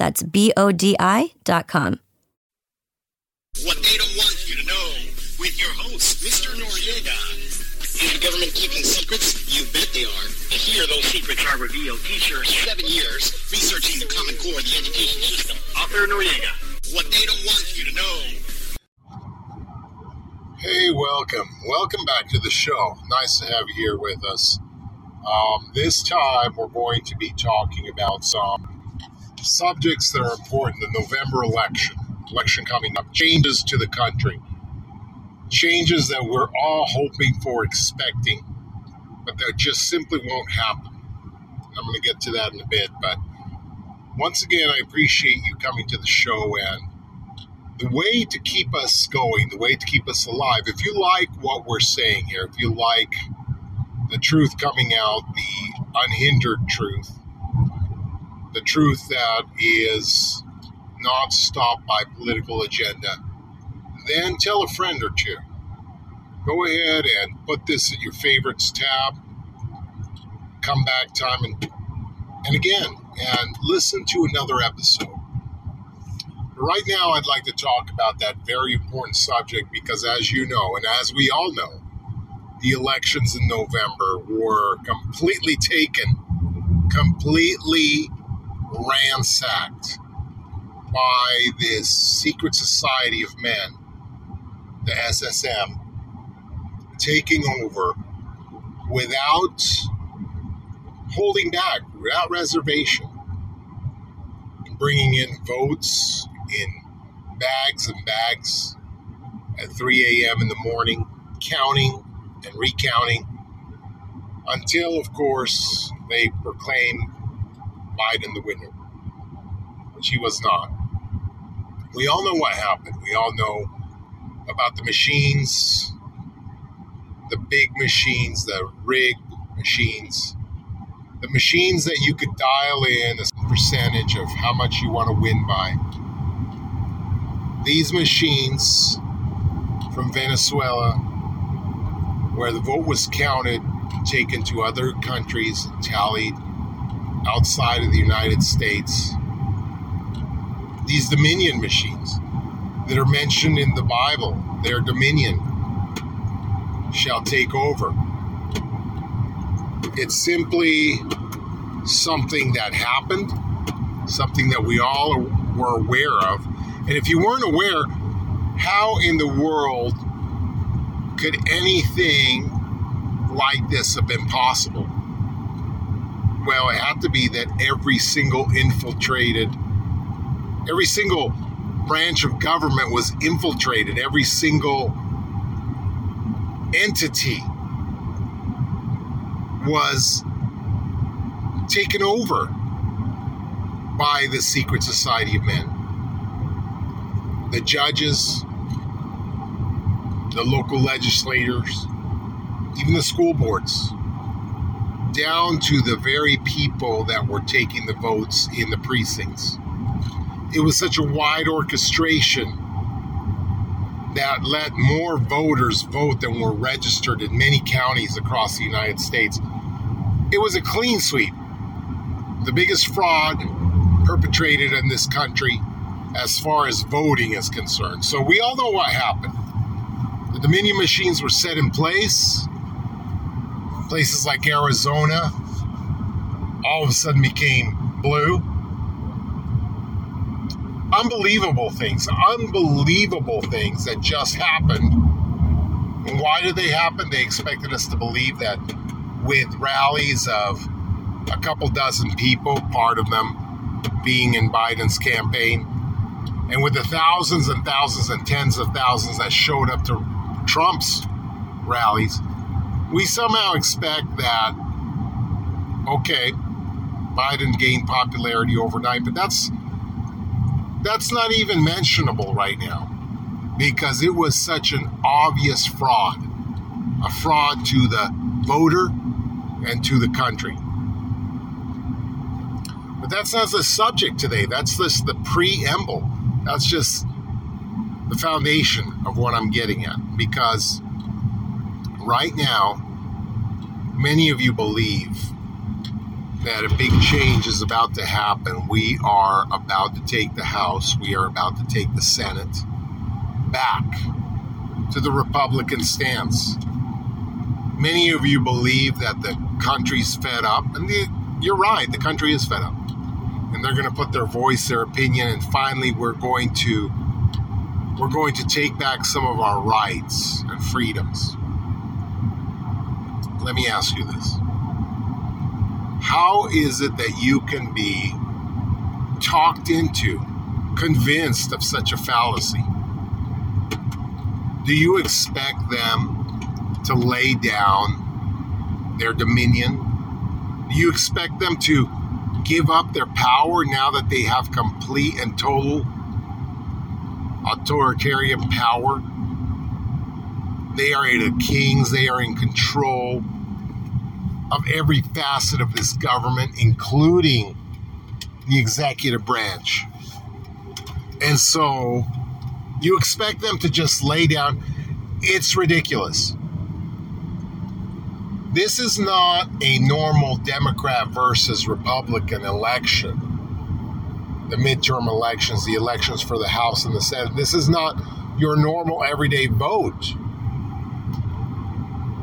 That's B O D I dot com. What they don't want you to know with your host, Mr. Noriega. Is the government keeping secrets? You bet they are. And here those secrets are revealed. Teacher, seven years researching the Common Core, of the education system. Author Noriega. What they don't want you to know. Hey, welcome. Welcome back to the show. Nice to have you here with us. Um, this time, we're going to be talking about some subjects that are important. The November election, election coming up, changes to the country, changes that we're all hoping for, expecting, but that just simply won't happen. I'm going to get to that in a bit, but once again, I appreciate you coming to the show and the way to keep us going, the way to keep us alive. If you like what we're saying here, if you like the truth coming out, the unhindered truth, the truth that is not stopped by political agenda, then tell a friend or two. Go ahead and put this in your favorites tab. Come back time and and again and listen to another episode. Right now, I'd like to talk about that very important subject because, as you know, and as we all know, the elections in November were completely taken, completely ransacked by this secret society of men, the SSM, taking over without holding back, without reservation, bringing in votes in bags and bags at 3 a.m. in the morning, counting and recounting until, of course, they proclaimed Biden the winner, which he was not. We all know what happened. We all know about the machines, the big machines, the rigged machines, the machines that you could dial in a percentage of how much you want to win by. These machines from Venezuela, where the vote was counted, taken to other countries, tallied outside of the United States. These Dominion machines that are mentioned in the Bible, their dominion shall take over. It's simply something that happened, something that we all were aware of. And if you weren't aware, how in the world could anything like this have been possible? Well, it had to be that every single infiltrated, every single branch of government was infiltrated, every single entity was taken over by the secret society of men. The judges, the local legislators, even the school boards, down to the very people that were taking the votes in the precincts. It was such a wide orchestration that let more voters vote than were registered in many counties across the United States. It was a clean sweep. The biggest fraud perpetrated in this country as far as voting is concerned. So we all know what happened. The Dominion machines were set in place. Places like Arizona all of a sudden became blue. unbelievable things, unbelievable things that just happened. And why did they happen? They expected us to believe that with rallies of a couple dozen people, part of them being in Biden's campaign, and with the thousands and thousands and tens of thousands that showed up to Trump's rallies, we somehow expect that, okay, Biden gained popularity overnight, but that's that's not even mentionable right now because it was such an obvious fraud, a fraud to the voter and to the country. But that's not the subject today. That's just the preamble. That's just the foundation of what I'm getting at. Because right now, many of you believe that a big change is about to happen. We are about to take the House, we are about to take the Senate back to the Republican stance. Many of you believe that the country's fed up, and the, you're right, the country is fed up. And they're going to put their voice, their opinion, and finally we're going to we're going to take back some of our rights and freedoms. Let me ask you this. How is it that you can be talked into, convinced of such a fallacy? Do you expect them to lay down their dominion? Do you expect them to give up their power now that they have complete and total authoritarian power? They are the kings, they are in control of every facet of this government, including the executive branch. And so you expect them to just lay down. It's ridiculous. This is not a normal Democrat versus Republican election. The midterm elections, the elections for the House and the Senate. This is not your normal everyday vote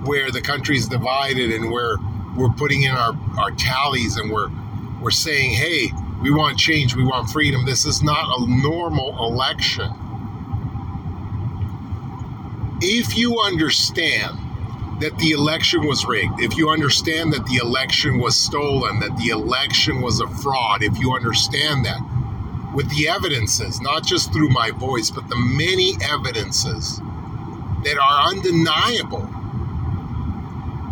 where the country's divided and where we're putting in our, our tallies and we're we're saying, hey, we want change, we want freedom. This is not a normal election. If you understand that the election was rigged, if you understand that the election was stolen, that the election was a fraud, if you understand that with the evidences, not just through my voice, but the many evidences that are undeniable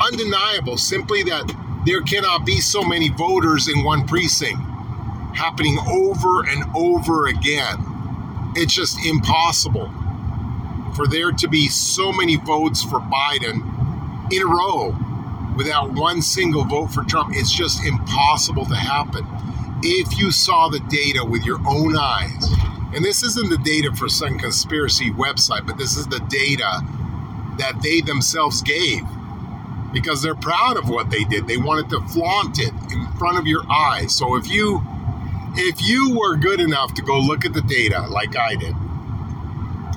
undeniable simply that there cannot be so many voters in one precinct happening over and over again. It's just impossible for there to be so many votes for Biden in a row without one single vote for Trump. It's just impossible to happen. If you saw the data with your own eyes, and this isn't the data for some conspiracy website, but this is the data that they themselves gave because they're proud of what they did. They wanted to flaunt it in front of your eyes. So if you if you were good enough to go look at the data like I did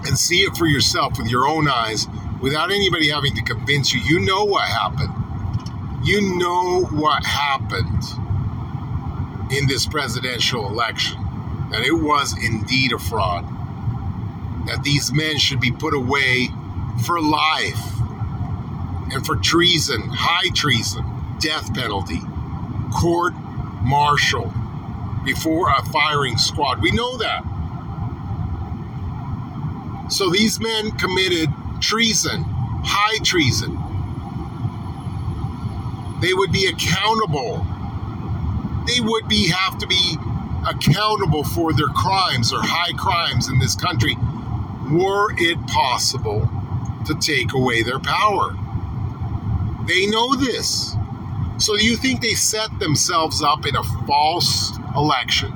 and see it for yourself with your own eyes without anybody having to convince you, you know what happened. You know what happened in this presidential election. That it was indeed a fraud. That these men should be put away for life and for treason, high treason, death penalty, court martial before a firing squad. We know that. So these men committed treason, high treason. They would be accountable. They would be have to be accountable for their crimes or high crimes in this country were it possible to take away their power. They know this. So you think they set themselves up in a false election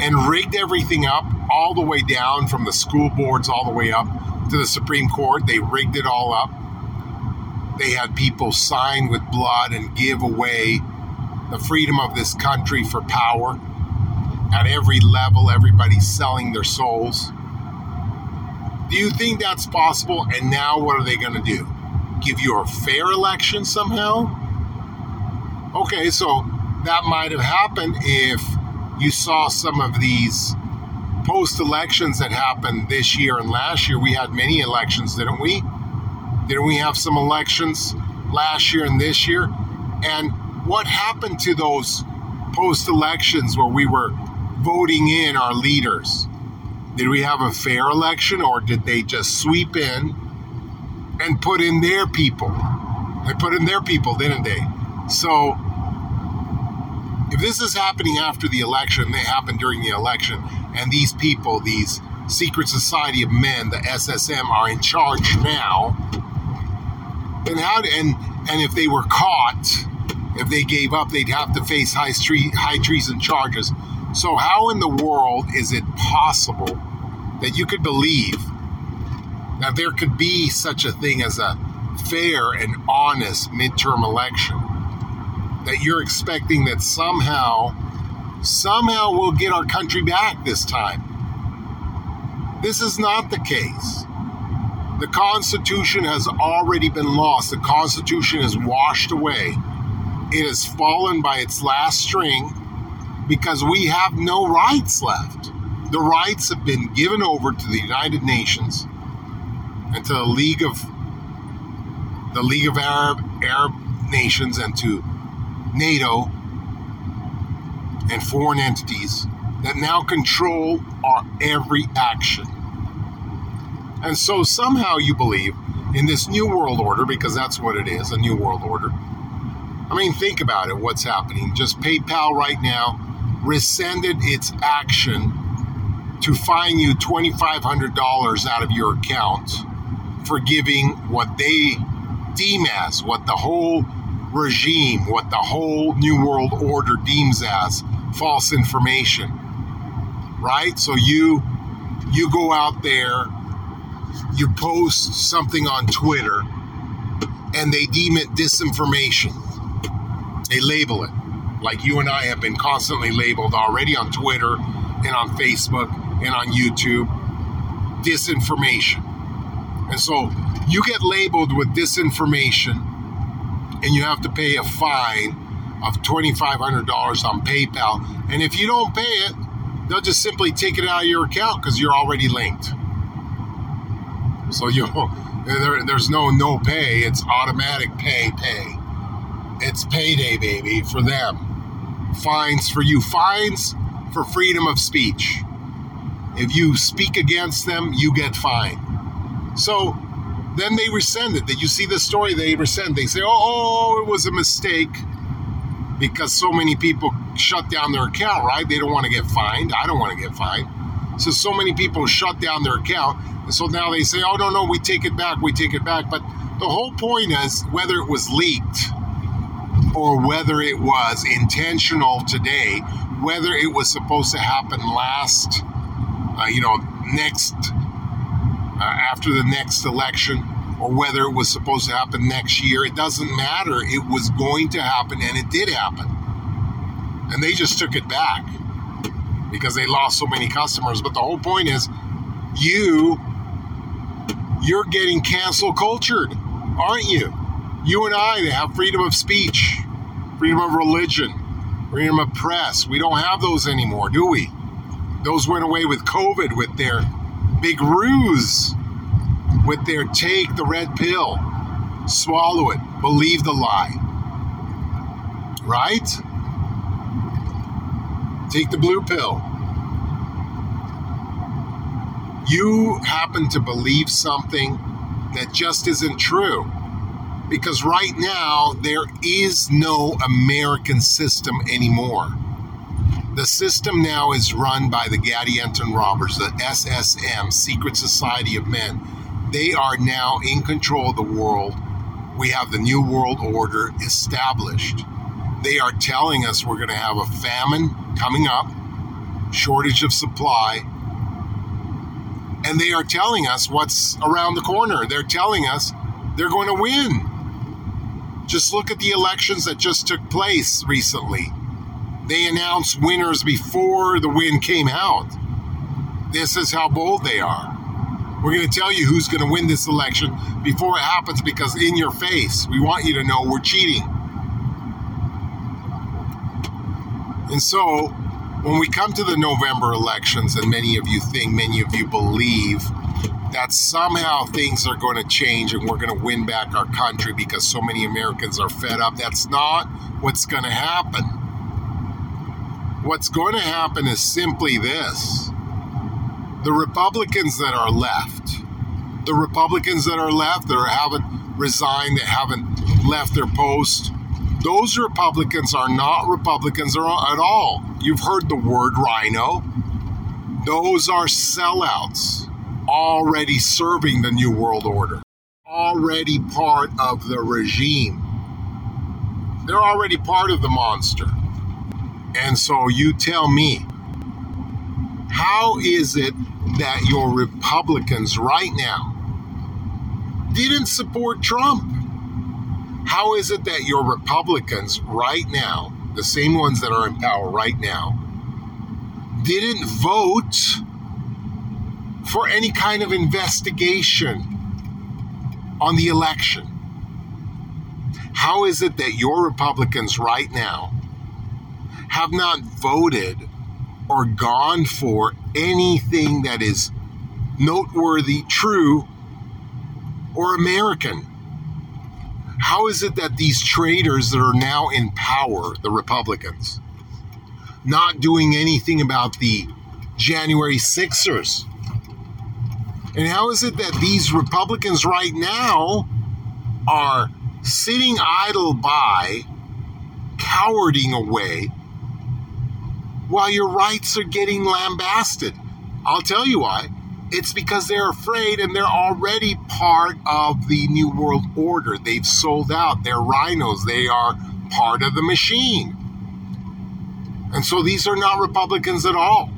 and rigged everything up all the way down from the school boards all the way up to the Supreme Court? They rigged it all up. They had people sign with blood and give away the freedom of this country for power. At every level, everybody's selling their souls. Do you think that's possible? And now what are they going to do? Give you a fair election somehow? Okay, so that might have happened if you saw some of these post elections that happened this year and last year. We had many elections, didn't we? Didn't we have some elections last year and this year? And what happened to those post elections where we were voting in our leaders? Did we have a fair election or did they just sweep in and put in their people? They put in their people, didn't they? So, if this is happening after the election, they happened during the election, and these people, these secret society of men, the SSM, are in charge now, then how? And and if they were caught, if they gave up, they'd have to face high, tre- high treason charges. So, how in the world is it possible that you could believe that there could be such a thing as a fair and honest midterm election? That you're expecting that somehow, somehow we'll get our country back this time. This is not the case. The Constitution has already been lost. The Constitution is washed away. It has fallen by its last string because we have no rights left. The rights have been given over to the United Nations and to the League of the League of Arab Arab Nations and to NATO and foreign entities that now control our every action. And so somehow you believe in this new world order because that's what it is, a new world order. I mean, think about it, what's happening. Just PayPal right now rescinded its action to fine you $2,500 out of your account for giving what they deem as, what the whole regime, what the whole New World Order deems as false information. Right? So you you go out there, you post something on Twitter, and they deem it disinformation. They label it. Like you and I have been constantly labeled already on Twitter and on Facebook and on YouTube disinformation. And so you get labeled with disinformation and you have to pay a fine of $2,500 on PayPal. And if you don't pay it, they'll just simply take it out of your account because you're already linked. So you there, there's no no pay. It's automatic pay pay. It's payday, baby, for them. Fines for you. Fines for freedom of speech. If you speak against them, you get fined. So then they rescind it. That you see the story, they rescind. They say, oh, oh, it was a mistake because so many people shut down their account, right? They don't want to get fined. I don't want to get fined. So, so many people shut down their account. And so now they say, oh, no, no, we take it back, we take it back. But the whole point is whether it was leaked or whether it was intentional today, whether it was supposed to happen last, uh, you know, next, Uh, after the next election, or whether it was supposed to happen next year, it doesn't matter. It was going to happen, and it did happen. And they just took it back because they lost so many customers. But the whole point is, you, you're getting cancel cultured, aren't you? You and I, they have freedom of speech, freedom of religion, freedom of press. We don't have those anymore, do we? Those went away with COVID with their big ruse, with their take the red pill, swallow it, believe the lie. Right? Take the blue pill. You happen to believe something that just isn't true. Because right now, there is no American system anymore. The system now is run by the Gadianton robbers, the SSM, Secret Society of Men. They are now in control of the world. We have the New World Order established. They are telling us we're going to have a famine coming up, shortage of supply, and they are telling us what's around the corner. They're telling us they're going to win. Just look at the elections that just took place recently. They announced winners before the win came out. This is how bold they are. We're going to tell you who's going to win this election before it happens because in your face, we want you to know we're cheating. And so, when we come to the November elections, and many of you think, many of you believe that somehow things are going to change and we're going to win back our country because so many Americans are fed up. That's not what's going to happen. What's going to happen is simply this the Republicans that are left, the Republicans that are left that are, haven't resigned, that haven't left their post, those Republicans are not Republicans at all. You've heard the word rhino. Those are sellouts already serving the New World Order, already part of the regime. They're already part of the monster. And so you tell me, how is it that your Republicans right now didn't support Trump? How is it that your Republicans right now, the same ones that are in power right now, didn't vote for any kind of investigation on the election. How is it that your Republicans right now have not voted or gone for anything that is noteworthy, true, or American? How is it that these traitors that are now in power, the Republicans, not doing anything about the January Sixers? And how is it that these Republicans right now are sitting idle by, cowarding away, while your rights are getting lambasted? I'll tell you why. It's because they're afraid and they're already part of the New World Order. They've sold out. They're rhinos. They are part of the machine. And so these are not Republicans at all.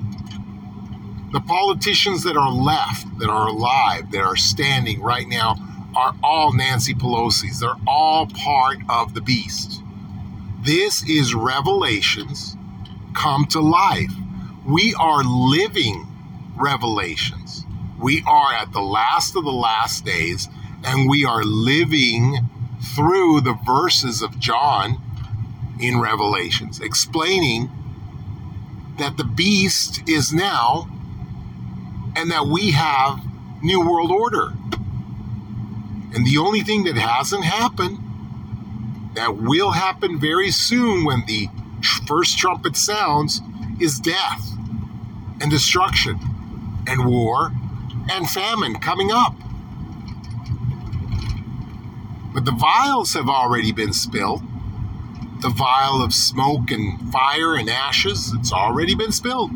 The politicians that are left, that are alive, that are standing right now, are all Nancy Pelosi's. They're all part of the beast. This is revelations come to life. We are living revelations. We are at the last of the last days, and we are living through the verses of John in Revelations, explaining that the beast is now and that we have New World Order. And the only thing that hasn't happened, that will happen very soon when the first trumpet sounds, is death and destruction and war and famine coming up. But the vials have already been spilled. The vial of smoke and fire and ashes, it's already been spilled.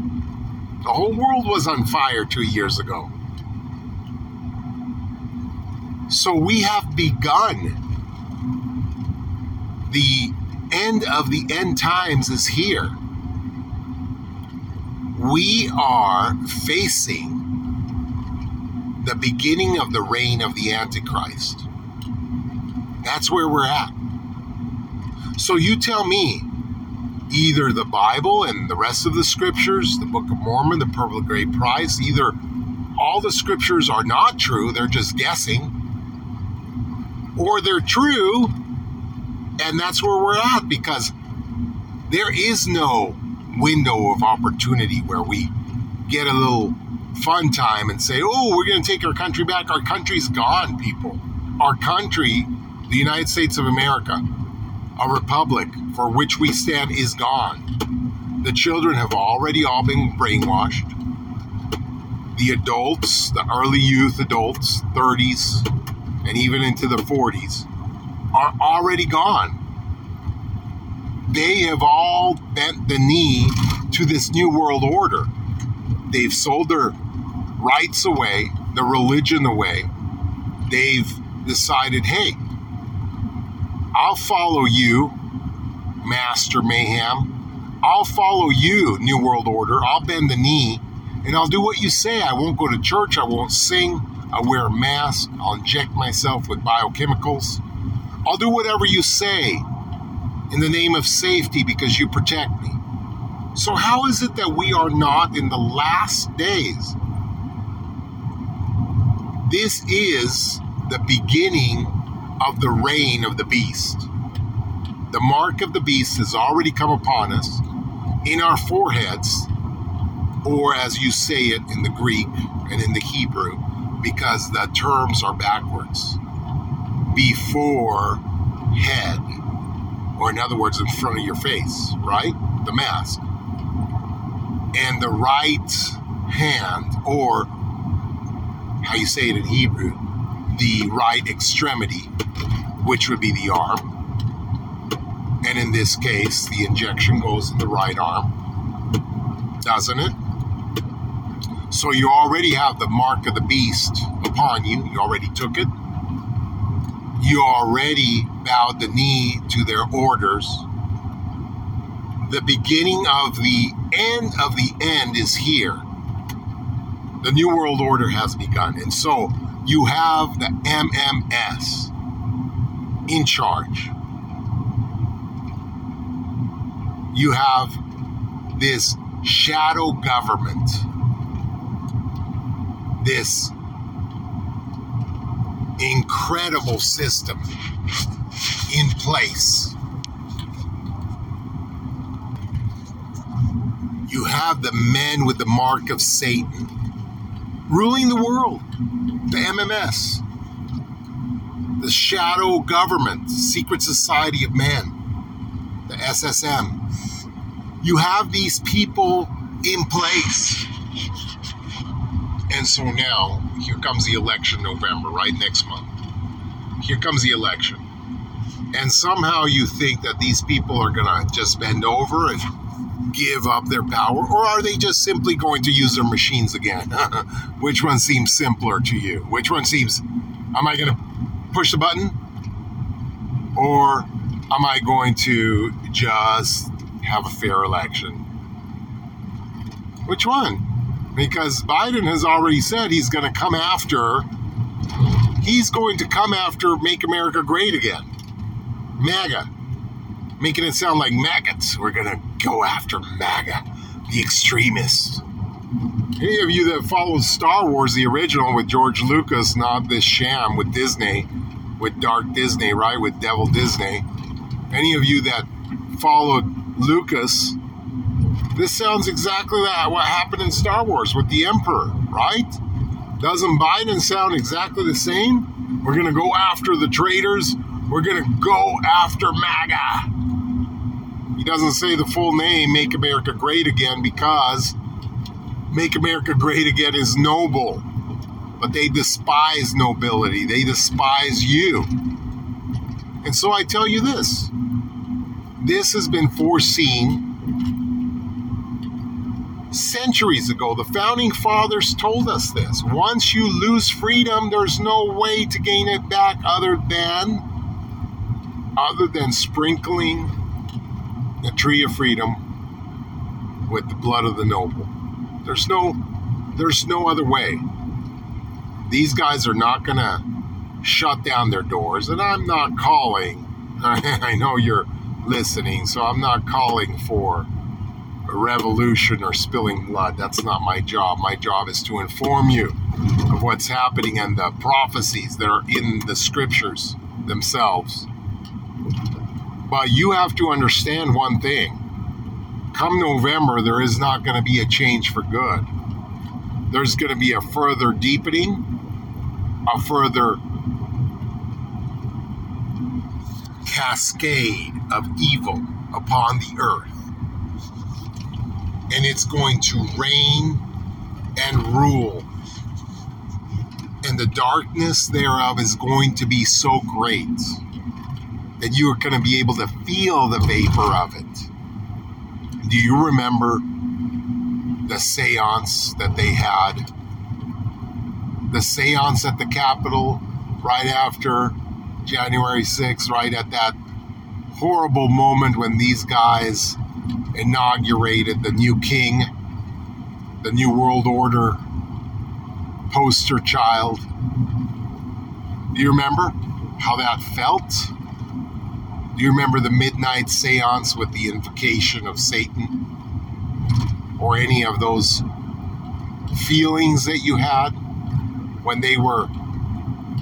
The whole world was on fire two years ago. So we have begun. The end of the end times is here. We are facing the beginning of the reign of the Antichrist. That's where we're at. So you tell me, either the Bible and the rest of the scriptures, the Book of Mormon, the Pearl of Great Price, either all the scriptures are not true, they're just guessing, or they're true, and that's where we're at because there is no window of opportunity where we get a little fun time and say, oh, we're going to take our country back. Our country's gone, people. Our country, the United States of America, a republic for which we stand is gone. The children have already all been brainwashed. The adults, the early youth adults, 30s, and even into the 40s, are already gone. They have all bent the knee to this new world order. They've sold their rights away, their religion away. They've decided, hey, I'll follow you, Master Mayhem. I'll follow you, New World Order. I'll bend the knee and I'll do what you say. I won't go to church. I won't sing. I'll wear a mask. I'll inject myself with biochemicals. I'll do whatever you say in the name of safety because you protect me. So, how is it that we are not in the last days? This is the beginning of the reign of the beast. The mark of the beast has already come upon us. in our foreheads, or as you say it in the Greek and in the Hebrew, because the terms are backwards. Before head, or in other words, in front of your face, right? The mask. And the right hand, or how you say it in Hebrew, the right extremity, which would be the arm. And in this case, the injection goes in the right arm, doesn't it? So you already have the mark of the beast upon you. You already took it. You already bowed the knee to their orders. The beginning of the end of the end is here. The New World Order has begun. And so you have the MMS in charge. You have this shadow government, this incredible system in place. You have the men with the mark of Satan ruling the world, the MMS, the shadow government, secret society of man, the SSM. You have these people in place. And so now, here comes the election November, right next month. Here comes the election. And somehow you think that these people are going to just bend over and give up their power, or are they just simply going to use their machines again? Which one seems simpler to you? Which one seems, am I going to push the button? Or am I going to just have a fair election? Which one? Because Biden has already said he's going to come after, he's going to come after Make America Great Again. MAGA making it sound like maggots. We're going to go after MAGA, the extremists. Any of you that followed Star Wars, the original with George Lucas, not this sham with Disney, with Dark Disney, right? With Devil Disney. Any of you that followed Lucas, this sounds exactly that what happened in Star Wars with the Emperor, right? Doesn't Biden sound exactly the same? We're going to go after the traitors. We're going to go after MAGA. He doesn't say the full name, Make America Great Again, because Make America Great Again is noble. But they despise nobility, they despise you. And so I tell you this this has been foreseen centuries ago. The founding fathers told us this. Once you lose freedom, there's no way to gain it back other than other than sprinkling the tree of freedom with the blood of the noble. There's no there's no other way. These guys are not going to shut down their doors and I'm not calling I know you're listening, so I'm not calling for revolution or spilling blood. That's not my job. My job is to inform you of what's happening and the prophecies that are in the scriptures themselves. But you have to understand one thing. Come November, there is not going to be a change for good. There's going to be a further deepening, a further cascade of evil upon the earth. And it's going to reign and rule. And the darkness thereof is going to be so great that you are going to be able to feel the vapor of it. Do you remember the seance that they had? The seance at the Capitol right after January 6th, right at that horrible moment when these guys inaugurated the new king, the new world order poster child. Do you remember how that felt? Do you remember the midnight seance with the invocation of Satan? Or any of those feelings that you had when they were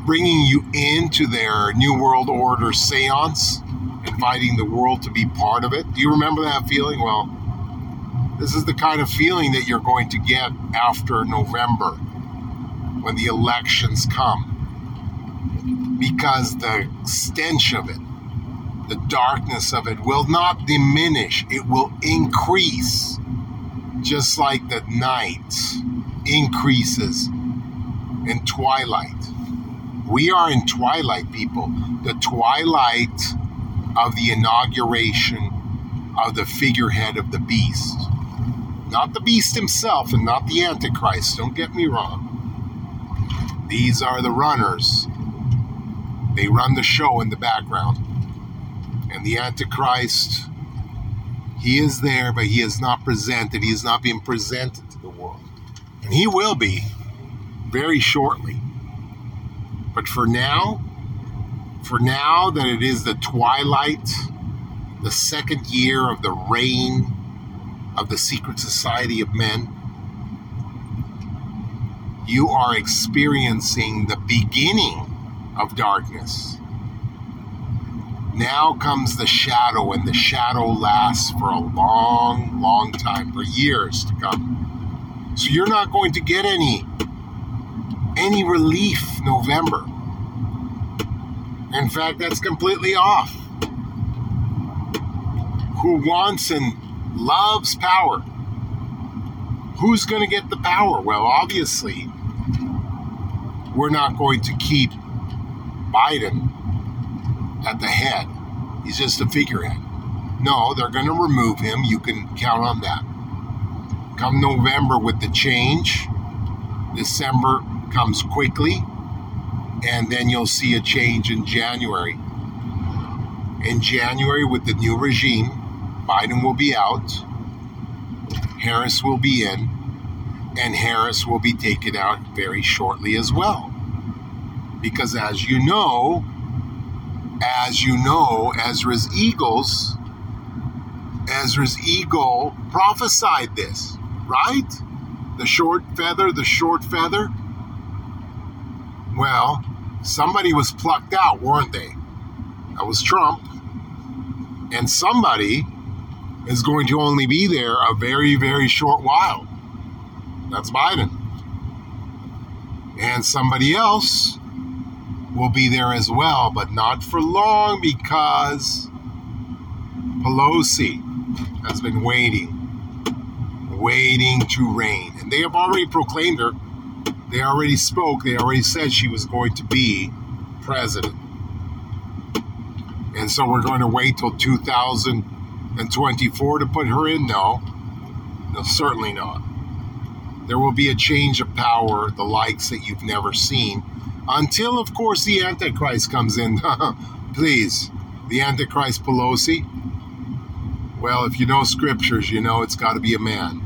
bringing you into their New World Order seance, inviting the world to be part of it? Do you remember that feeling? Well, This is the kind of feeling that you're going to get after November when the elections come. Because the stench of it, the darkness of it will not diminish, it will increase. Just like the night increases in twilight. We are in twilight, people. The twilight of the inauguration of the figurehead of the beast. Not the beast himself and not the Antichrist, don't get me wrong. These are the runners. They run the show in the background. And the Antichrist, he is there, but he is not presented. He is not being presented to the world. And he will be very shortly. But for now, for now that it is the twilight, the second year of the reign of the secret society of men, you are experiencing the beginning of darkness. Now comes the shadow, and the shadow lasts for a long, long time, for years to come. So you're not going to get any any relief November. In fact, that's completely off. Who wants and loves power? Who's going to get the power? Well, obviously, we're not going to keep Biden at the head. He's just a figurehead. No, they're going to remove him. You can count on that. Come November with the change, December comes quickly, and then you'll see a change in January. In January, with the new regime, Biden will be out, Harris will be in, and Harris will be taken out very shortly as well. Because as you know, as you know, Ezra's eagles, Ezra's eagle prophesied this, right? The short feather, the short feather. Well, somebody was plucked out, weren't they? That was Trump. And somebody is going to only be there a very, very short while. That's Biden. And somebody else will be there as well, but not for long because Pelosi has been waiting, waiting to reign. And they have already proclaimed her. They already spoke. They already said she was going to be president. And so we're going to wait till 2024 to put her in? No. No, certainly not. There will be a change of power, the likes that you've never seen, until, of course, the Antichrist comes in. Please, the Antichrist Pelosi. Well, if you know scriptures, you know it's got to be a man.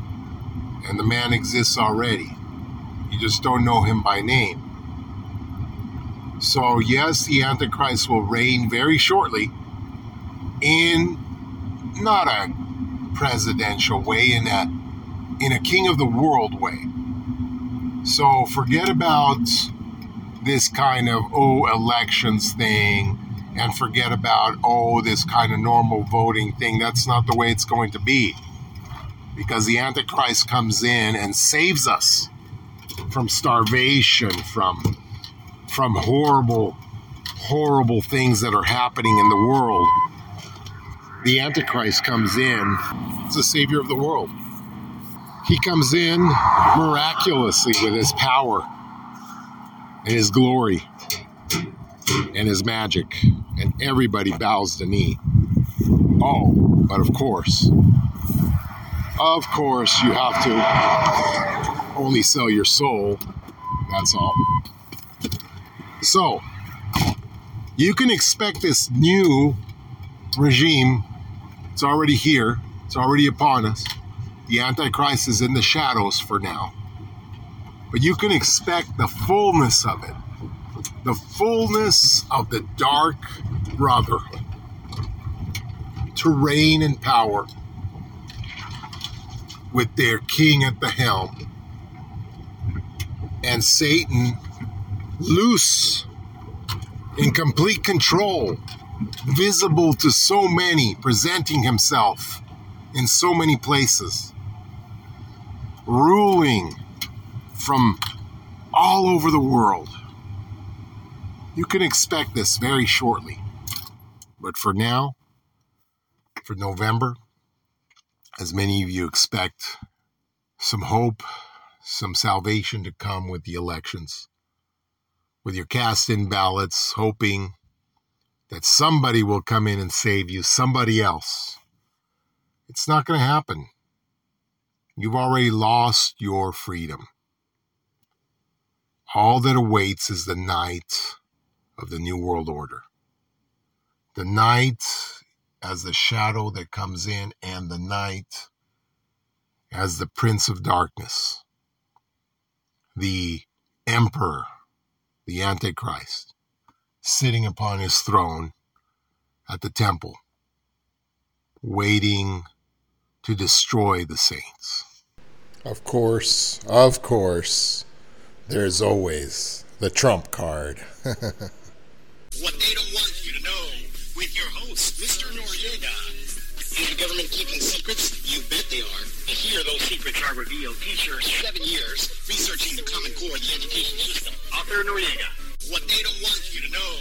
And the man exists already. You just don't know him by name. So, yes, the Antichrist will reign very shortly in not a presidential way, in a, in a king of the world way. So, forget about this kind of, oh, elections thing and forget about, oh, this kind of normal voting thing. That's not the way it's going to be. Because the Antichrist comes in and saves us from starvation, from from horrible, horrible things that are happening in the world. The Antichrist comes in, it's the savior of the world. He comes in miraculously with his power and his glory and his magic, and everybody bows the knee. Oh, but of course, of course, you have to only sell your soul. That's all. So, you can expect this new regime. It's already here, it's already upon us. The Antichrist is in the shadows for now. But you can expect the fullness of it, the fullness of the dark brotherhood to reign in power with their king at the helm and Satan loose, in complete control, visible to so many, presenting himself in so many places. ruling from all over the world. You can expect this very shortly. But for now, for November, as many of you expect, some hope, some salvation to come with the elections. With your cast in ballots, hoping that somebody will come in and save you, somebody else. It's not going to happen. You've already lost your freedom. All that awaits is the night of the New World Order. The night as the shadow that comes in, and the night as the Prince of Darkness, the Emperor, the Antichrist, sitting upon his throne at the temple, waiting to destroy the saints. Of course, of course, there's always the trump card. what they don't want you to know with your host, Mr. Noriega. Is the government keeping secrets? You bet they are. Here those secrets are revealed. Teacher, seven years researching the Common Core, of the education system. Author Noriega. What they don't want you to know